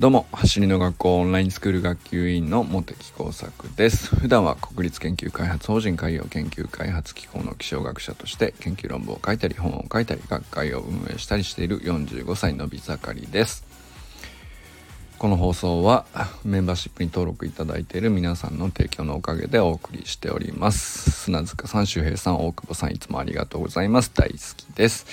どうも走りの学校オンラインスクール学級委員の茂木耕作です。普段は国立研究開発法人海洋研究開発機構の気象学者として研究論文を書いたり本を書いたり学会を運営したりしている45歳のび盛りです。この放送はメンバーシップに登録いただいている皆さんの提供のおかげでお送りしております。砂塚さん周平さん大久保さんいつもありがとうございます。大好きです。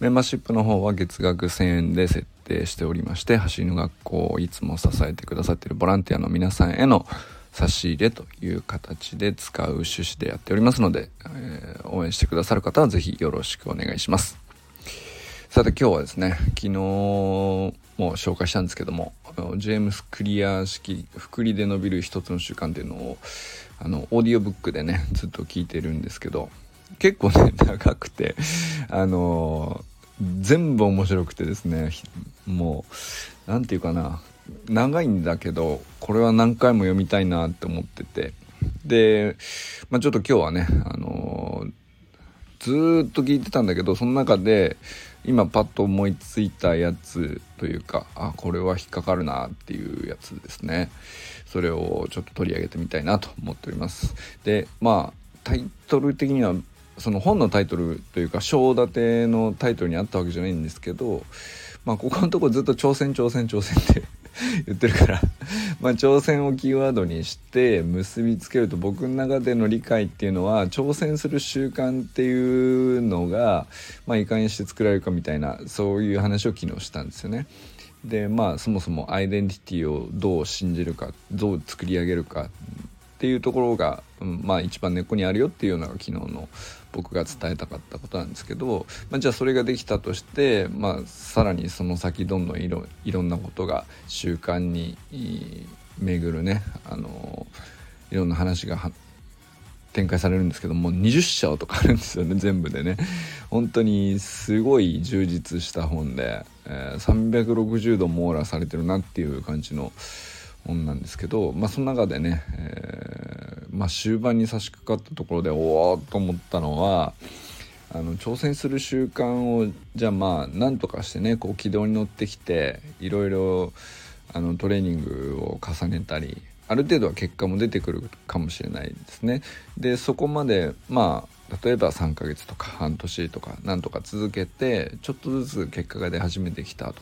メンバーシップの方は月額1000円で設定しておりまして走りの学校をいつも支えてくださっているボランティアの皆さんへの差し入れという形で使う趣旨でやっておりますので、えー、応援してくださる方は是非よろしくお願いします。さて今日はですね昨日も紹介したんですけどもジェームスクリア式くりで伸びる一つの習慣っていうのをあのオーディオブックでねずっと聞いてるんですけど結構ね 長くてあの全部面白くてですねもう何て言うかな長いんだけどこれは何回も読みたいなって思ってて。で、まあ、ちょっと今日はねあのずっと聞いてたんだけどその中で今パッと思いついたやつというかあこれは引っかかるなっていうやつですね。それをちょっと取り上げてみたいなと思っております。でまあタイトル的にはその本のタイトルというか章立てのタイトルにあったわけじゃないんですけどまあここのとこずっと挑戦挑戦挑戦って 言ってるから まあ挑戦をキーワードにして結びつけると僕の中での理解っていうのは挑戦する習慣っていうのが、まあ、いかにして作られるかみたいなそういう話を昨日したんですよね。でまあそもそもアイデンティティをどう信じるかどう作り上げるかっていうところが、うん、まあ一番根っこにあるよっていうのが昨日の僕が伝えたかったことなんですけど、まあ、じゃあそれができたとして、まあ、さらにその先どんどんいろいろんなことが習慣に巡るねあのいろんな話が展開されるんですけどもう20章とかあるんですよね 全部でね。本当にすごい充実した本で、えー、360度網羅されてるなっていう感じの本なんですけど、まあ、その中でね、えー、まあ、終盤に差し掛かったところでおおと思ったのはあの挑戦する習慣をじゃあまあなんとかしてねこう軌道に乗ってきていろいろあのトレーニングを重ねたりある程度は結果も出てくるかもしれないですね。でそこまでまあ例えば3ヶ月とか半年とかなんとか続けてちょっとずつ結果が出始めてきたと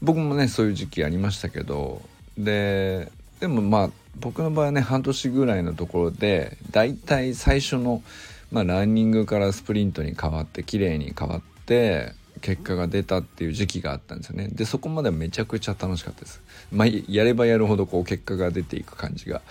僕もねそういう時期ありましたけどででもまあ僕の場合はね半年ぐらいのところでだいたい最初の、まあ、ランニングからスプリントに変わって綺麗に変わって結果が出たっていう時期があったんですよね。でそこまではめちゃくちゃ楽しかったです。まあやればやるほどこう結果が出ていく感じが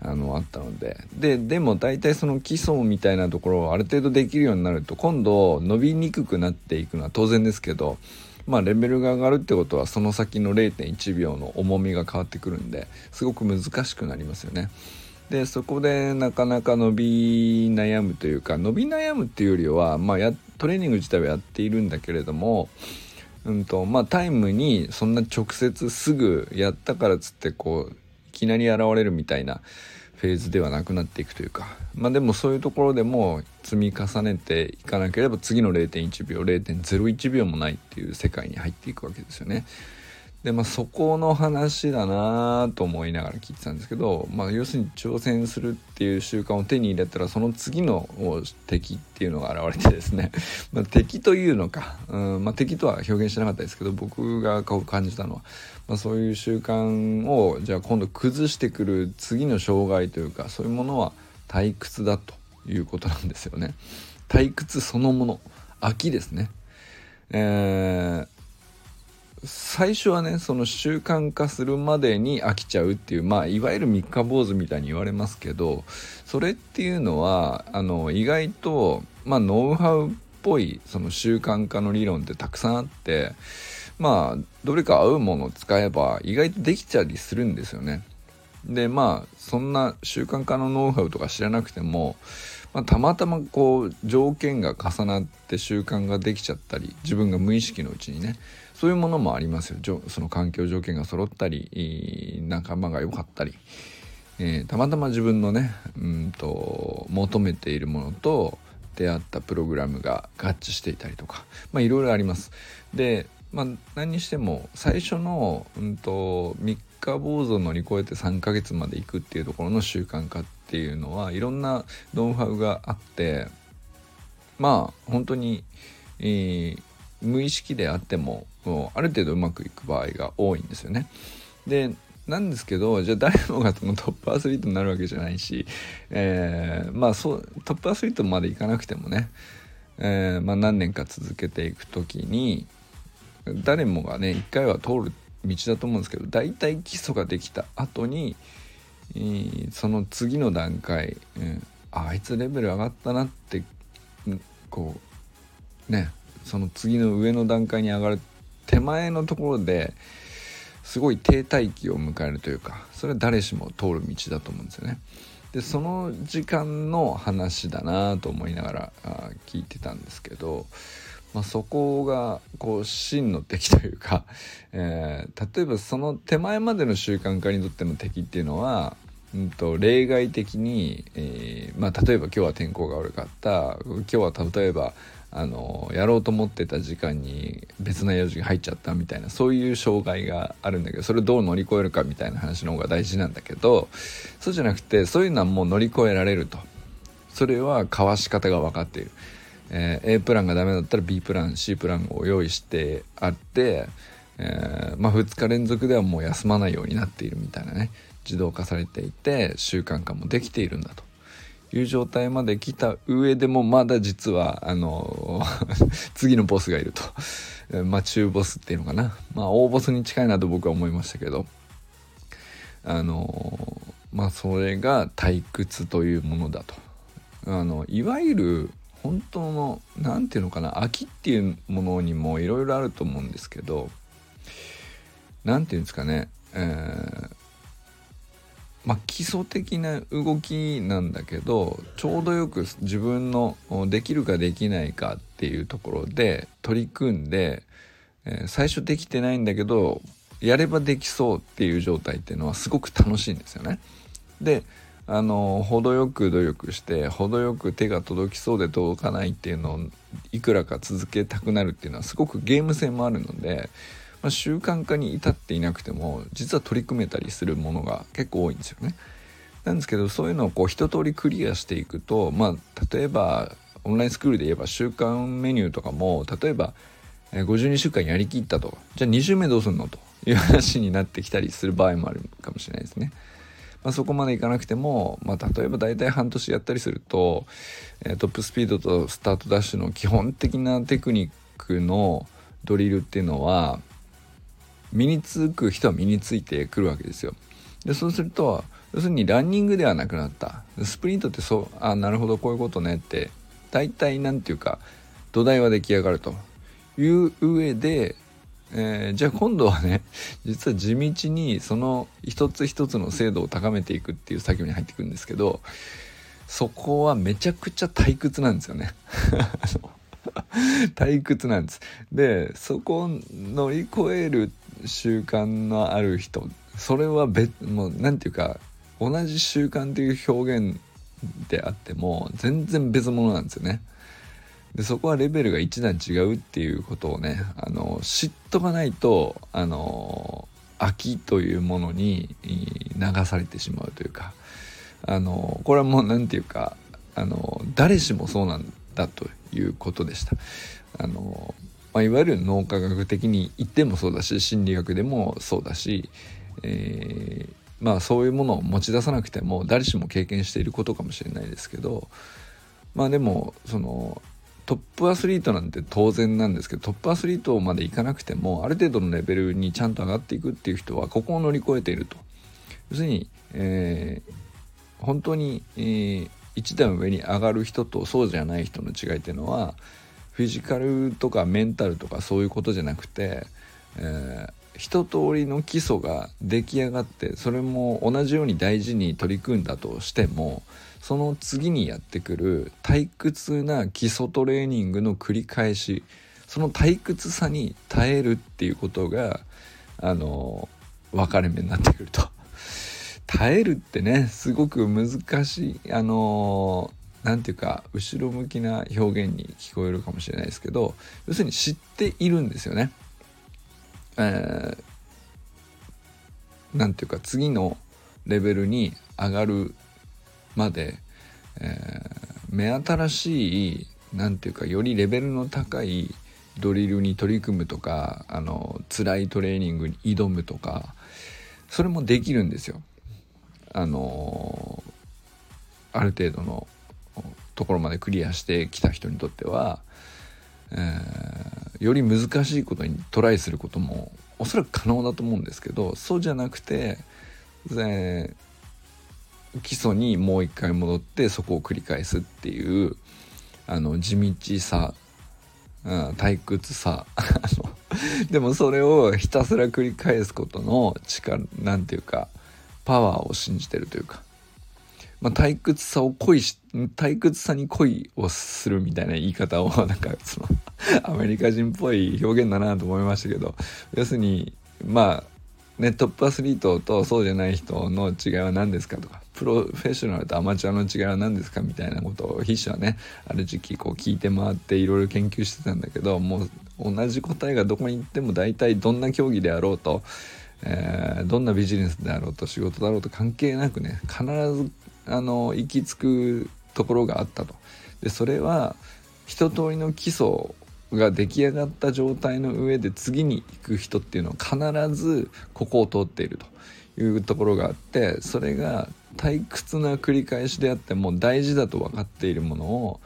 あのあったので。ででも大体その基礎みたいなところをある程度できるようになると今度伸びにくくなっていくのは当然ですけどまあレベルが上がるってことはその先の0.1秒の重みが変わってくるんですごく難しくなりますよね。でそこでなかなか伸び悩むというか伸び悩むっていうよりは、まあ、やトレーニング自体はやっているんだけれども、うんとまあ、タイムにそんな直接すぐやったからっつってこういきなり現れるみたいなフェーズではなくなっていくというかまあでもそういうところでも積み重ねていかなければ次の0.1秒0.01秒もないっていう世界に入っていくわけですよね。でまあそこの話だなと思いながら聞いてたんですけど、まあ、要するに挑戦するっていう習慣を手に入れたらその次の敵っていうのが現れてですね まあ敵というのか、うんまあ、敵とは表現してなかったですけど僕が感じたのは、まあ、そういう習慣をじゃあ今度崩してくる次の障害というかそういうものは退屈だということなんですよね。退屈そのもの飽きですね。えー最初はねその習慣化するまでに飽きちゃうっていうまあいわゆる三日坊主みたいに言われますけどそれっていうのはあの意外と、まあ、ノウハウっぽいその習慣化の理論ってたくさんあってまあどれか合うものを使えば意外とできちゃりするんですよね。でまあそんな習慣化のノウハウとか知らなくても、まあ、たまたまこう条件が重なって習慣ができちゃったり自分が無意識のうちにねそういうものもありますよ。その環境条件が揃ったり仲間が良かったり、えー、たまたま自分のねうんと求めているものとってあったプログラムが合致していたりとかまあいろいろあります。でまあ何にしても最初の、うんと、3日坊主を乗り越えて3ヶ月まで行くっていうところの習慣化っていうのはいろんなノウハウがあってまあ本当に、えー、無意識であってもある程度うまくいく場合が多いんですよね。でなんですけどじゃあ誰もがそのトップアスリートになるわけじゃないし、えー、まあそうトップアスリートまでいかなくてもね、えー、まあ、何年か続けていく時に誰もがね一回は通る道だと思うんですけど大体基礎ができた後に、その次の段階、ああいつレベル上がったなってこうねその次の上の段階に上がる手前のところですごい停滞期を迎えるというかそれは誰しも通る道だと思うんですよね。でその時間の話だなと思いながら聞いてたんですけど、まあ、そこがこう真の敵というか、えー、例えばその手前までの習慣化にとっての敵っていうのは、うんと、例外的に、えー、まあ、例えば今日は天候が悪かった。今日は例えばあのやろうと思ってた時間に別な用事が入っちゃったみたいなそういう障害があるんだけどそれをどう乗り越えるかみたいな話の方が大事なんだけどそうじゃなくてそういうのはもう乗り越えられると。それはかわし方が分かっている、えー、A プランがダメだったら B プラン C プランを用意してあって、えー、まあ、2日連続ではもう休まないようになっているみたいなね。自動化されていて習慣化もできているんだと。いう状態まで来た上でもまだ実はあの 次のボスがいると。まあ中ボスっていうのかな。まあ大ボスに近いなと僕は思いましたけど。あのまあそれが退屈というものだと。あのいわゆる本当の何て言うのかな秋っていうものにもいろいろあると思うんですけど何て言うんですかね、えーまあ、基礎的な動きなんだけどちょうどよく自分のできるかできないかっていうところで取り組んで、えー、最初できてないんだけどやればできそうっていう状態っていうのはすごく楽しいんですよね。であの程よく努力して程よく手が届きそうで届かないっていうのをいくらか続けたくなるっていうのはすごくゲーム性もあるのでまあ、習慣化に至っていなくても実は取り組めたりするものが結構多いんですよね。なんですけどそういうのをこう一通りクリアしていくとまあ例えばオンラインスクールで言えば週間メニューとかも例えば52週間やりきったとじゃあ2週目どうすんのという話になってきたりする場合もあるかもしれないですね。まあ、そこまでいかなくても、まあ、例えば大体半年やったりすると、えトップスピードとスタートダッシュの基本的なテクニックのドリルっていうのは身につく人は身についてくるわけですよ。でそうすると要するにランニングではなくなったスプリントってそうあなるほどこういうことねって大体何て言うか土台は出来上がるという上で、えー、じゃあ今度はね実は地道にその一つ一つの精度を高めていくっていう作業に入っていくんですけどそこはめちゃくちゃ退屈なんですよね。退屈なんです。でそこを乗り越える習慣のある人それは別もう何て言うか同じ習慣という表現であっても全然別物なんですよね。でそこはレベルが一段違うっていうことをねあの知っとかないとあの秋というものに流されてしまうというかあのこれはもう何て言うかあの誰しもそうなんだということでした。あのまあ、いわゆる脳科学的に言ってもそうだし心理学でもそうだし、えー、まあそういうものを持ち出さなくても誰しも経験していることかもしれないですけどまあでもそのトップアスリートなんて当然なんですけどトップアスリートまでいかなくてもある程度のレベルにちゃんと上がっていくっていう人はここを乗り越えていると。要するに、えー、本当に、えー、一段上に上がる人とそうじゃない人の違いっていうのはフィジカルとかメンタルとかそういうことじゃなくて、えー、一通りの基礎が出来上がってそれも同じように大事に取り組んだとしてもその次にやってくる退屈な基礎トレーニングの繰り返しその退屈さに耐えるっていうことがあの分かれ目になってくると。耐えるってねすごく難しいあの何て言うか後ろ向きな表現に聞こえるかもしれないですけど要するに知っているんですよね。えー、なんていうか次のレベルに上がるまで、えー、目新しい何ていうかよりレベルの高いドリルに取り組むとかあの辛いトレーニングに挑むとかそれもできるんですよ。あのある程度のところまでクリアしてきた人にとっては、えー、より難しいことにトライすることもおそらく可能だと思うんですけどそうじゃなくて、えー、基礎にもう一回戻ってそこを繰り返すっていうあの地道さ、うん、退屈さ でもそれをひたすら繰り返すことの力なんていうかパワーを信じてるというか、まあ、退屈さを恋し退屈さに恋をするみたいな言い方を なんかそのアメリカ人っぽい表現だなと思いましたけど要するにまあねトップアスリートとそうじゃない人の違いは何ですかとかプロフェッショナルとアマチュアの違いは何ですかみたいなことを筆者はねある時期こう聞いて回っていろいろ研究してたんだけどもう同じ答えがどこに行っても大体どんな競技であろうと、えー、どんなビジネスであろうと仕事だろうと関係なくね必ずあの行き着くところがあったと。でそれは一通りの基礎が出来上がった状態の上で次に行く人っていうのは必ずここを通っているというところがあってそれが退屈な繰り返しであっても大事だと分かっているものを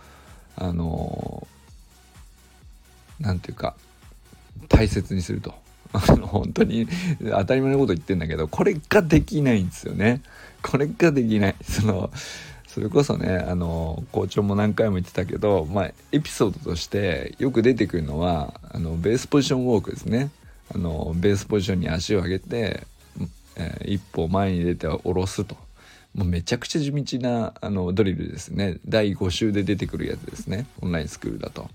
あの何て言うか大切にするとあ の本当に当たり前のこと言ってんだけどこれができないんですよね。これができない。そのそれこそねあの校長も何回も言ってたけど、まあ、エピソードとしてよく出てくるのはあのベースポジションウォークですね。あのベースポジションに足を上げて、えー、一歩前に出て下ろすと。もうめちゃくちゃ地道なあのドリルですね。第5週で出てくるやつですね。オンラインスクールだと。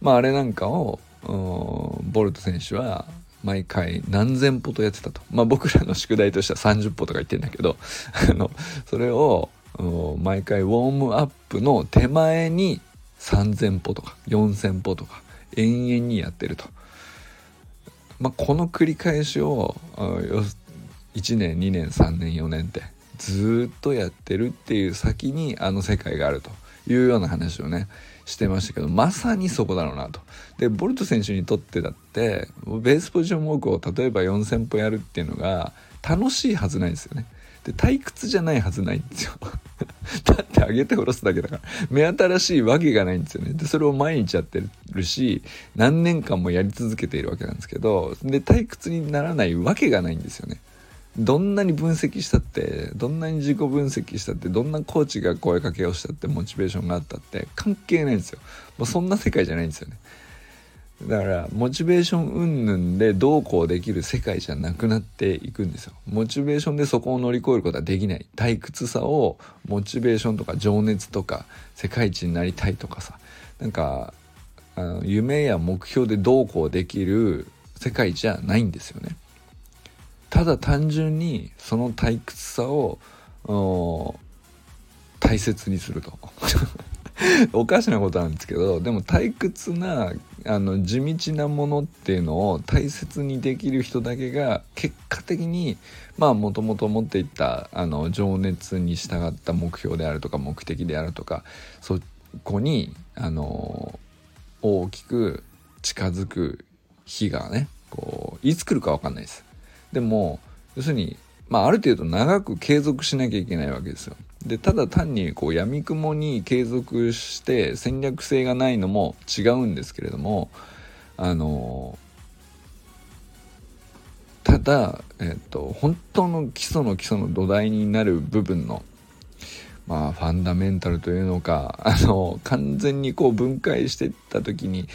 まああれなんかをボルト選手は毎回何千歩とやってたとまあ僕らの宿題としては30歩とか言ってんだけど あのそれを毎回ウォームアップの手前に3,000歩とか4,000歩とか延々にやってると。まあ、この繰り返しを1年2年3年4年ってずっとやってるっていう先にあの世界があるというような話をねしてましたけどまさにそこだろうなと。でボルト選手にとってだってベースポジションウォークを例えば4,000歩やるっていうのが楽しいはずないですよね。で退屈じゃないはずないんですよ だって上げて下ろすだけだから目新しいわけがないんですよねでそれを毎日やってるし何年間もやり続けているわけなんですけどで退屈にならないわけがないんですよねどんなに分析したってどんなに自己分析したってどんなコーチが声かけをしたってモチベーションがあったって関係ないんですよ。もうそんな世界じゃないんですよね。だからモチベーション云々でどうこうできる世界じゃなくなっていくんですよ。モチベーションでそこを乗り越えることはできない。退屈さをモチベーションとか情熱とか世界一になりたいとかさ。なんかあの夢や目標でどうこうできる世界じゃないんですよね。ただ単純にその退屈さを大切にすると おかしなことなんですけどでも退屈なあの地道なものっていうのを大切にできる人だけが結果的にまあもともと持っていったあの情熱に従った目標であるとか目的であるとかそこにあの大きく近づく日がねこういつ来るか分かんないです。でも要するにまあある程度長く継続しなきゃいけないわけですよ。でただ単にこう闇雲に継続して戦略性がないのも違うんですけれどもあのただ、えっと、本当の基礎の基礎の土台になる部分のまあファンダメンタルというのかあの完全にこう分解していった時に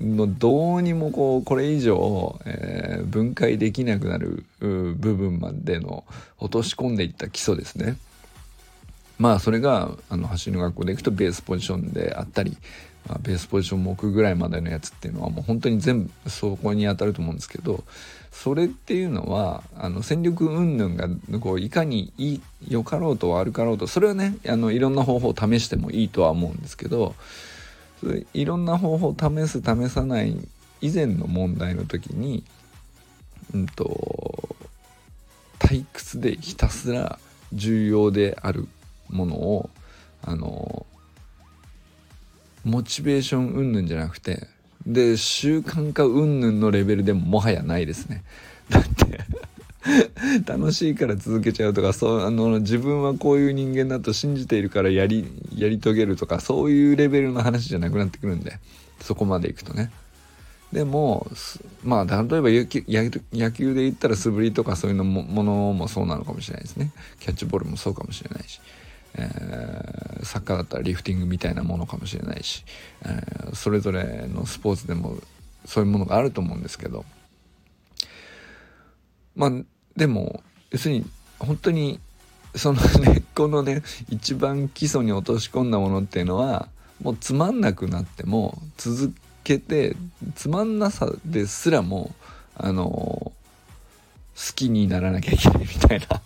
のどうにもこうこれ以上、えー、分解できなくなる部分までの落とし込んでいった基礎ですね。まあそれがあの走りの学校でいくとベースポジションであったりまあ、ベースポジションも置くぐらいまでのやつっていうのはもう本当に全部そこに当たると思うんですけどそれっていうのはあの戦力云々がこういかにいい良かろうと悪かろうとそれはねあのいろんな方法を試してもいいとは思うんですけどいろんな方法を試す試さない以前の問題の時に、うんと、退屈でひたすら重要であるものをあのモチベーション云々じゃなくてで習慣化云々のレベルでももはやないですね。だって 楽しいから続けちゃうとかそうあの自分はこういう人間だと信じているからやりやり遂げるとかそういうレベルの話じゃなくなってくるんでそこまでいくとね。でもまあ例えば野球で言ったら素振りとかそういうのもものもそうなのかもしれないですね。キャッチボールもそうかもしれないし。えー、サッカーだったらリフティングみたいなものかもしれないし、えー、それぞれのスポーツでもそういうものがあると思うんですけど。まあでも要するに本当にその根っ このね一番基礎に落とし込んだものっていうのはもうつまんなくなっても続けてつまんなさですらもあの好きにならなきゃいけないみたいな。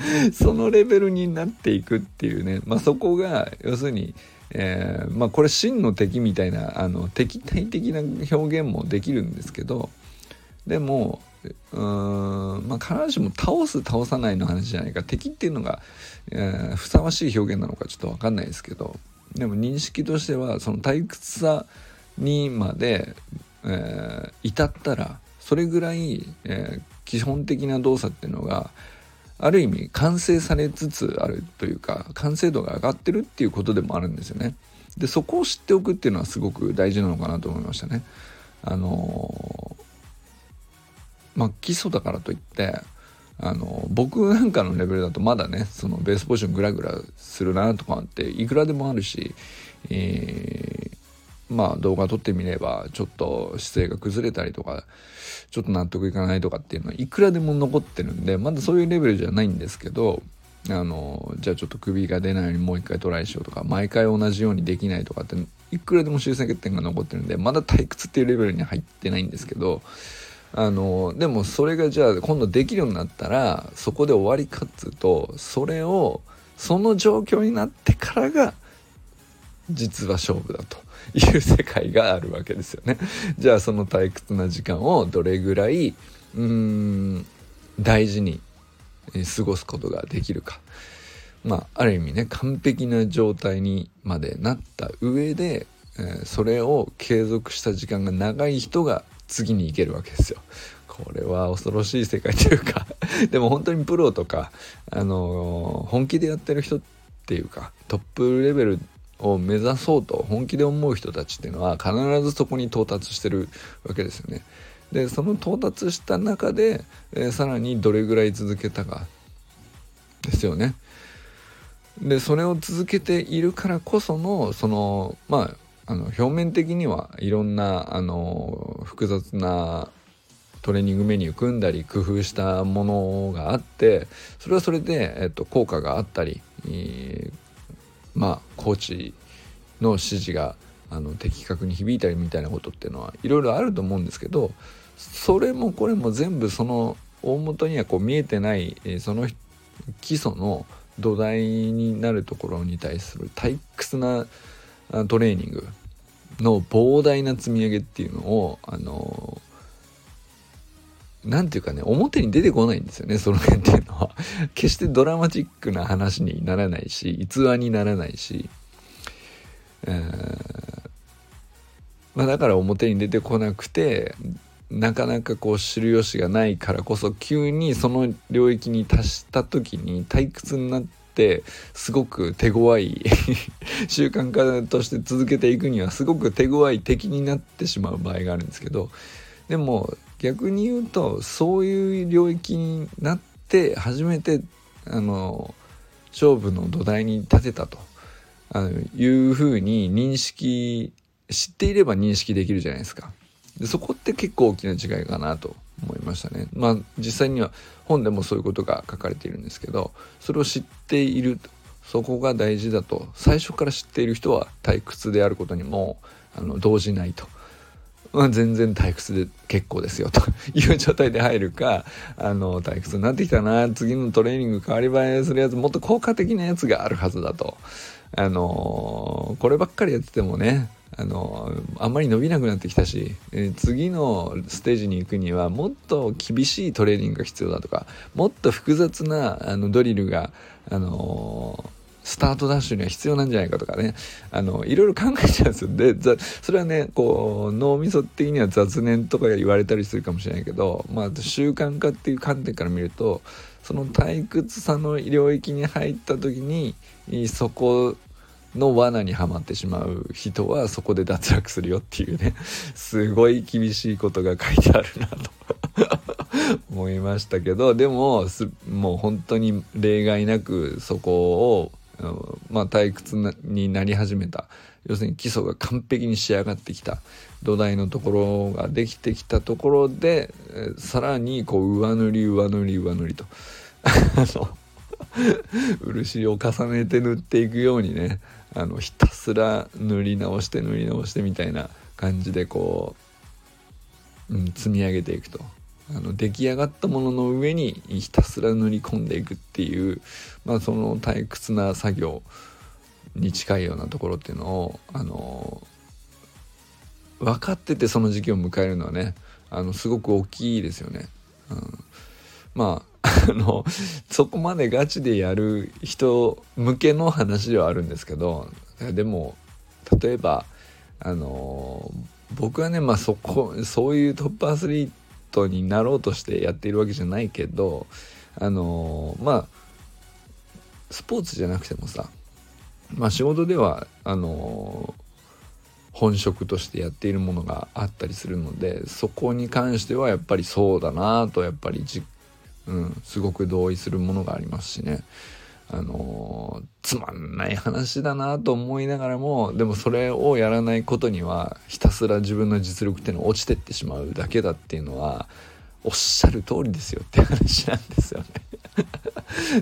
そのレベルになっていくっていうね、まあ、そこが要するに、えー、まあ、これ真の敵みたいなあの敵対的な表現もできるんですけどでもうーんまあ必ずしも倒す倒さないの話じゃないか敵っていうのが、えー、ふさわしい表現なのかちょっと分かんないですけどでも認識としてはその退屈さにまで、えー、至ったらそれぐらい、えー、基本的な動作っていうのがある意味完成されつつあるというか完成度が上がってるっていうことでもあるんですよね。でそこを知っておくっていうのはすごく大事なのかなと思いましたね。あのまあ基礎だからといってあの僕なんかのレベルだとまだねそのベースポジショングラグラするなとかっていくらでもあるし、えー、まあ動画撮ってみればちょっと姿勢が崩れたりとかちょっと納得いかないとかっていうのはいくらでも残ってるんでまだそういうレベルじゃないんですけどあのじゃあちょっと首が出ないようにもう一回トライしようとか毎回同じようにできないとかっていくらでも修正欠点が残ってるんでまだ退屈っていうレベルに入ってないんですけどあのでもそれがじゃあ今度できるようになったらそこで終わりかっつうとそれをその状況になってからが実は勝負だという世界があるわけですよね。じゃあその退屈な時間をどれぐらいうーん大事に過ごすことができるか。まあある意味ね完璧な状態にまでなった上で、えー、それを継続した時間が長い人が次に行けるわけですよ。これは恐ろしい世界というか でも本当にプロとか、あのー、本気でやってる人っていうかトップレベルを目指そうと本気で思う人たちっていうのは必ずそこに到達してるわけですよね。でその到達した中で、えー、さらにどれぐらい続けたかですよね。でそれを続けているからこそのそのまああの表面的にはいろんなあの複雑なトレーニングメニュー組んだり工夫したものがあってそれはそれで、えっと、効果があったり、えーまあコーチの指示があの的確に響いたりみたいなことっていうのはいろいろあると思うんですけどそれもこれも全部その大元にはこう見えてない、その基礎の土台になるところに対する退屈なトレーニング。の膨大な積み上げっていうのをあの何て言うかね表に出てこないんですよねその辺っていうのは。決してドラマチックな話にならないし逸話にならないし、えー、まあ、だから表に出てこなくてなかなかこう知る由がないからこそ急にその領域に達した時に退屈になってってすごく手強い 習慣化として続けていくにはすごく手強い敵になってしまう場合があるんですけどでも逆に言うとそういう領域になって初めてあの勝負の土台に立てたとあのいうふうに認識知っていれば認識できるじゃないですか。でそこって結構大きな違いかなと思いましたね。まあ実際には本でもそういうことが書かれているんですけどそれを知っているそこが大事だと最初から知っている人は退屈であることにも、あの動じないと。まあ、全然退屈で結構ですよと いう状態で入るかあの退屈になってきたな次のトレーニング変わり映えするやつもっと効果的なやつがあるはずだとあのこればっかりやっててもねあのあんまり伸びなくなってきたし、えー、次のステージに行くにはもっと厳しいトレーニングが必要だとかもっと複雑なあのドリルが、あのスタートダッシュには必要なんじゃないかとかね。あのいろいろ考えちゃうんですよ。でそれはねこう脳みそ的には雑念とか言われたりするかもしれないけど、まあ、習慣化っていう観点から見るとその退屈さの領域に入った時にそこの罠にはまってしまう人はそこで脱落するよっていうね。すごい厳しいことが書いてあるなと。思いましたけどでももう本当に例外なくそこをまあ退屈になり始めた。要するに基礎が完璧に仕上がってきた。土台のところができてきたところでさらにこう上塗り上塗り上塗りと。漆を重ねて塗っていくようにねあのひたすら塗り直して塗り直してみたいな感じでこう、うん、積み上げていくとあの出来上がったものの上にひたすら塗り込んでいくっていう、まあ、その退屈な作業に近いようなところっていうのをあの分かっててその時期を迎えるのはねあのすごく大きいですよね。うん、まああのそこまでガチでやる人向けの話ではあるんですけどでも例えばあの僕はねまあそこそういうトップアスリートになろうとしてやっているわけじゃないけどあのまあスポーツじゃなくてもさまあ仕事ではあの本職としてやっているものがあったりするのでそこに関してはやっぱりそうだなとやっぱり実うん、すごく同意するものがありますしね。あのー、つまんない話だなと思いながらもでもそれをやらないことにはひたすら自分の実力っていうのは落ちてってしまうだけだっていうのはおっしゃる通りですよって話なんですよね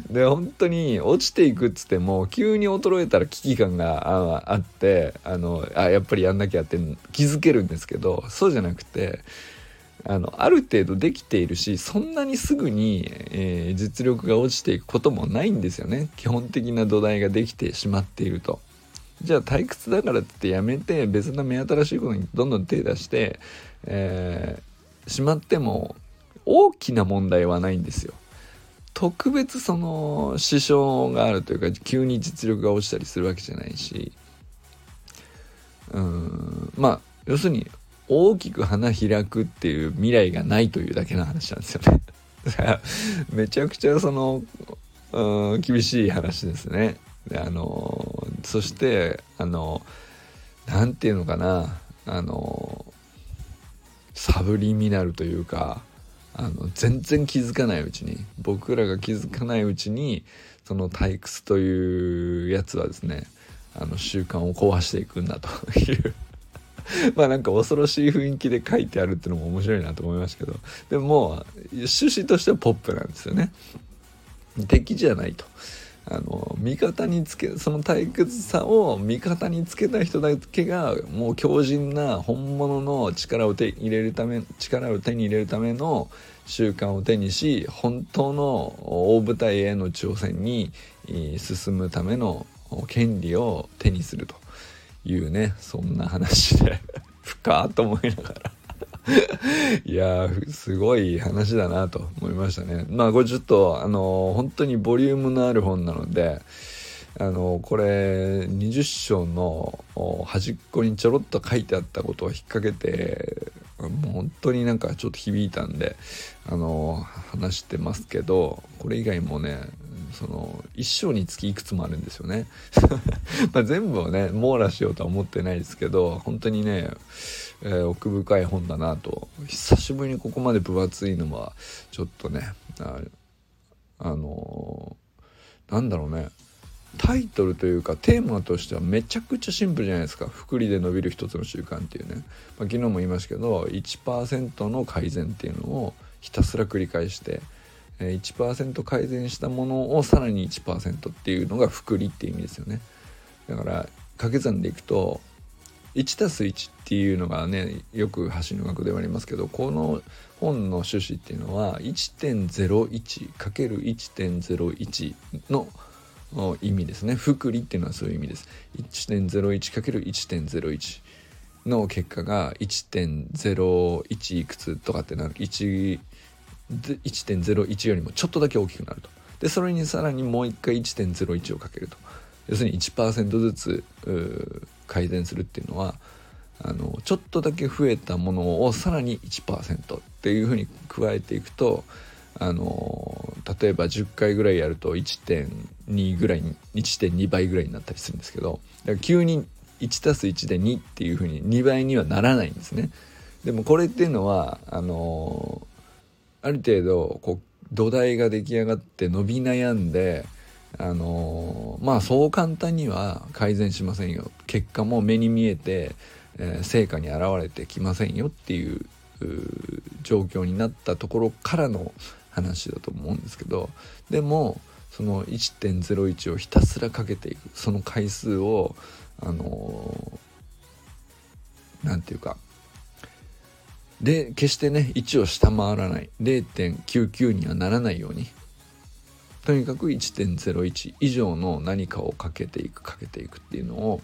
で本当に落ちていくっつっても急に衰えたら危機感があってあのあやっぱりやんなきゃって気づけるんですけどそうじゃなくてあのある程度できているしそんなにすぐに、えー、実力が落ちていくこともないんですよね基本的な土台ができてしまっていると。じゃあ退屈だからってやめて別な目新しいことにどんどん手出して、えー、しまっても大きな問題はないんですよ。特別その支障があるというか急に実力が落ちたりするわけじゃないしうんまあ要するに大きく花開くっていう未来がないというだけの話なんですよね。だからめちゃくちゃその、うん、厳しい話ですね。であのそしてあの何て言うのかなあのサブリミナルというかあの全然気づかないうちに僕らが気づかないうちにその退屈というやつはですねあの習慣を壊していくんだという まあなんか恐ろしい雰囲気で書いてあるっていうのも面白いなと思いましたけど。でももう趣旨としてはポップなんですよね。敵じゃないと。あの味方につけその退屈さを味方につけた人だけがもう強靭な本物の力を手入れるため力を手に入れるための習慣を手にし本当の大舞台への挑戦に進むための権利を手にすると。いうねそんな話で 深と思いながら。いやすごい話だなと思いましたね。まあこれちょっとあの本当にボリュームのある本なのであのこれ20章の端っこにちょろっと書いてあったことを引っ掛けてもう本当になんかちょっと響いたんであの話してますけどこれ以外もねその一生につきいくつもあるんですよね。ま全部をね網羅しようとは思ってないですけど本当にね、えー、奥深い本だなと。久しぶりにここまで分厚いのはちょっとねああのー、なんだろうね。タイトルというかテーマとしてはめちゃくちゃシンプルじゃないですか。福利で伸びる一つの習慣っていうね、まあ、昨日も言いましたけど1%の改善っていうのをひたすら繰り返して1%改善したものをさらに1%っていうのが複利って意味ですよね。だから掛け算でいくと 1+1 っていうのがねよく橋の学ではありますけどこの本の趣旨っていうのは 1.01×1.01 の意味ですね。複利っていうのはそういう意味です。1.01×1.01 の結果が1.01いくつとかってなる。1.01よりもちょっとだけ大きくなるとでそれにさらにもう一回1.01をかけると要するに1%ずつ改善するっていうのはあのちょっとだけ増えたものをさらに1%っていうふうに加えていくとあの例えば10回ぐらいやると1.2ぐらいに1.2倍ぐらいになったりするんですけどだから急に 1+1 で2っていうふうに2倍にはならないんですね。でもこれっていうのはあのある程度こう土台が出来上がって伸び悩んであのまあそう簡単には改善しませんよ。結果も目に見えて、えー、成果に現れてきませんよっていう状況になったところからの話だと思うんですけどでもその1.01をひたすらかけていくその回数をあの何て言うかで決してね1を下回らない。0.99にはならないように。とにかく1.01以上の何かをかけていくかけていくっていうのを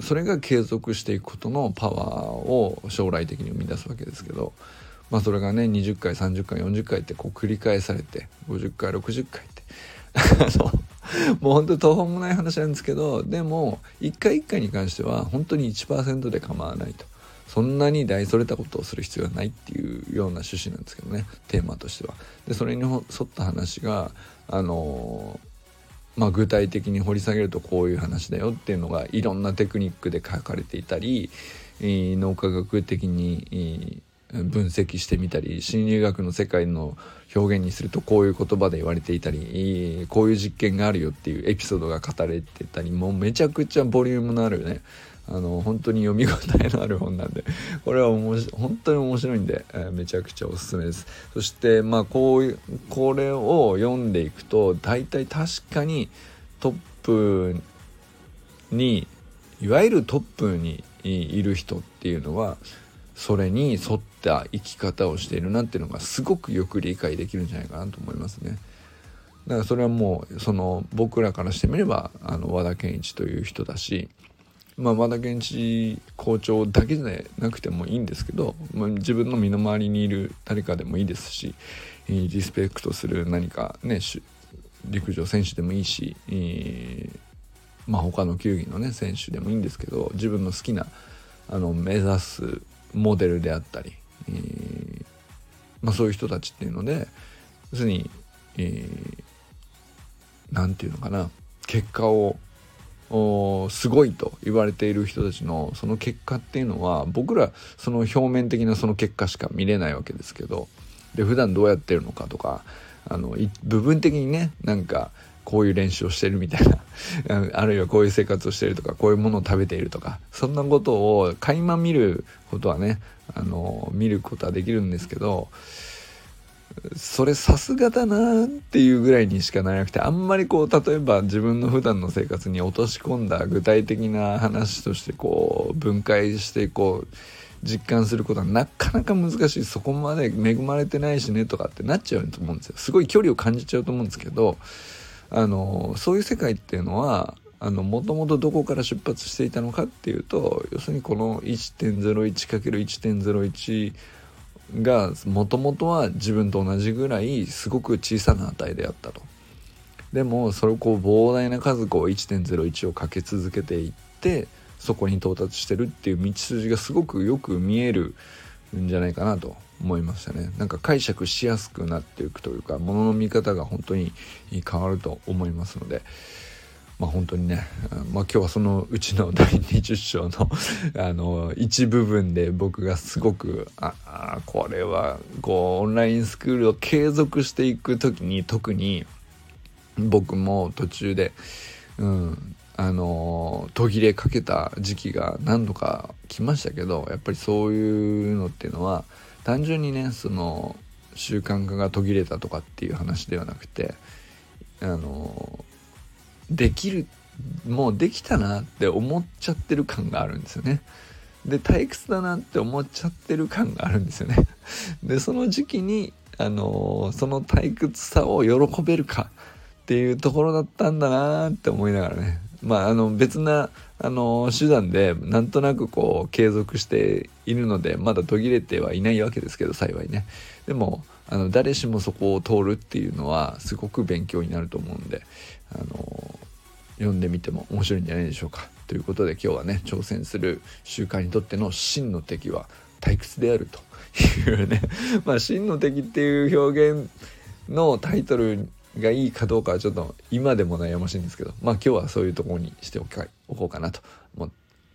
それが継続していくことのパワーを将来的に生み出すわけですけど、まあ、それがね20回30回40回ってこう繰り返されて50回60回って。もう本当に途方もない話なんですけどでも一回一回に関しては本当に1%で構わないと。そんなに大それたことをする必要はないっていうような趣旨なんですけどねテーマとしては。でそれに沿った話があのまあ、具体的に掘り下げるとこういう話だよっていうのがいろんなテクニックで書かれていたり、脳科学的に、分析してみたり心理学の世界の表現にするとこういう言葉で言われていたりこういう実験があるよっていうエピソードが語られてたりもうめちゃくちゃボリュームのあるねあの本当に読み応えのある本なんで これは本当に面白いんで、えー、めちゃくちゃおすすめですそしてまあこういうこれを読んでいくと大体確かにトップにいわゆるトップにいる人っていうのはそれに沿った生き方をしているなっていうのがすごくよく理解できるんじゃないかなと思いますね。だからそれはもうその僕らからしてみればあの和田健一という人だしまあ、和田健一校長だけでなくてもいいんですけど、まあ、自分の身の回りにいる誰かでもいいですしリスペクトする何かね陸上選手でもいいし、えー、まあ、他の球技のね選手でもいいんですけど自分の好きなあの目指すモデルであったり、えー、まあ、そういう人たちっていうので要するに何、えー、て言うのかな結果をすごいと言われている人たちのその結果っていうのは僕らその表面的なその結果しか見れないわけですけどで普段どうやってるのかとかあの部分的にねなんかこういう練習をしてるみたいな あるいはこういう生活をしてるとかこういうものを食べているとかそんなことを垣間見ることはねあの見ることはできるんですけどそれさすがだなっていうぐらいにしかならなくてあんまりこう例えば自分の普段の生活に落とし込んだ具体的な話としてこう分解してこう実感することはなかなか難しい。そこまで恵まれてないしねとかってなっちゃうと思うんですよ。すごい距離を感じちゃうと思うんですけどあのそういう世界っていうのはもともとどこから出発していたのかっていうと要するにこの 1.01×1.01 がもともとは自分と同じぐらいすごく小さな値であったと。でもそれをこう膨大な数こう1.01をかけ続けていってそこに到達してるっていう道筋がすごくよく見えるんじゃないかなと思いましたねなんか解釈しやすくなっていくというかものの見方が本当に変わると思いますのでまあ本当にね、まあ今日はそのうちの第20章の あの一部分で僕がすごくああこれはこうオンラインスクールを継続していく時に特に僕も途中で、うん、あの途切れかけた時期が何度か来ましたけどやっぱりそういうのっていうのは単純にねその習慣化が途切れたとかっていう話ではなくてあのできるもうできたなって思っちゃってる感があるんですよね。で退屈だなって思っちゃってる感があるんですよね。でその時期にあのその退屈さを喜べるかっていうところだったんだなって思いながらねまああの別なあの手段でなんとなくこう継続しているのでまだ途切れてはいないわけですけど幸いねでもあの誰しもそこを通るっていうのはすごく勉強になると思うんであの読んでみても面白いんじゃないでしょうか。ということで今日はね挑戦する習慣にとっての真の敵は退屈であるというね。まあ真の敵っていう表現のタイトルがいいかどうかはちょっと今でも悩ましいんですけどまあ今日はそういうところにしておこうかなと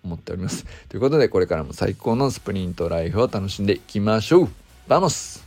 思っております。ということでこれからも最高のスプリントライフを楽しんでいきましょう。 Vamos。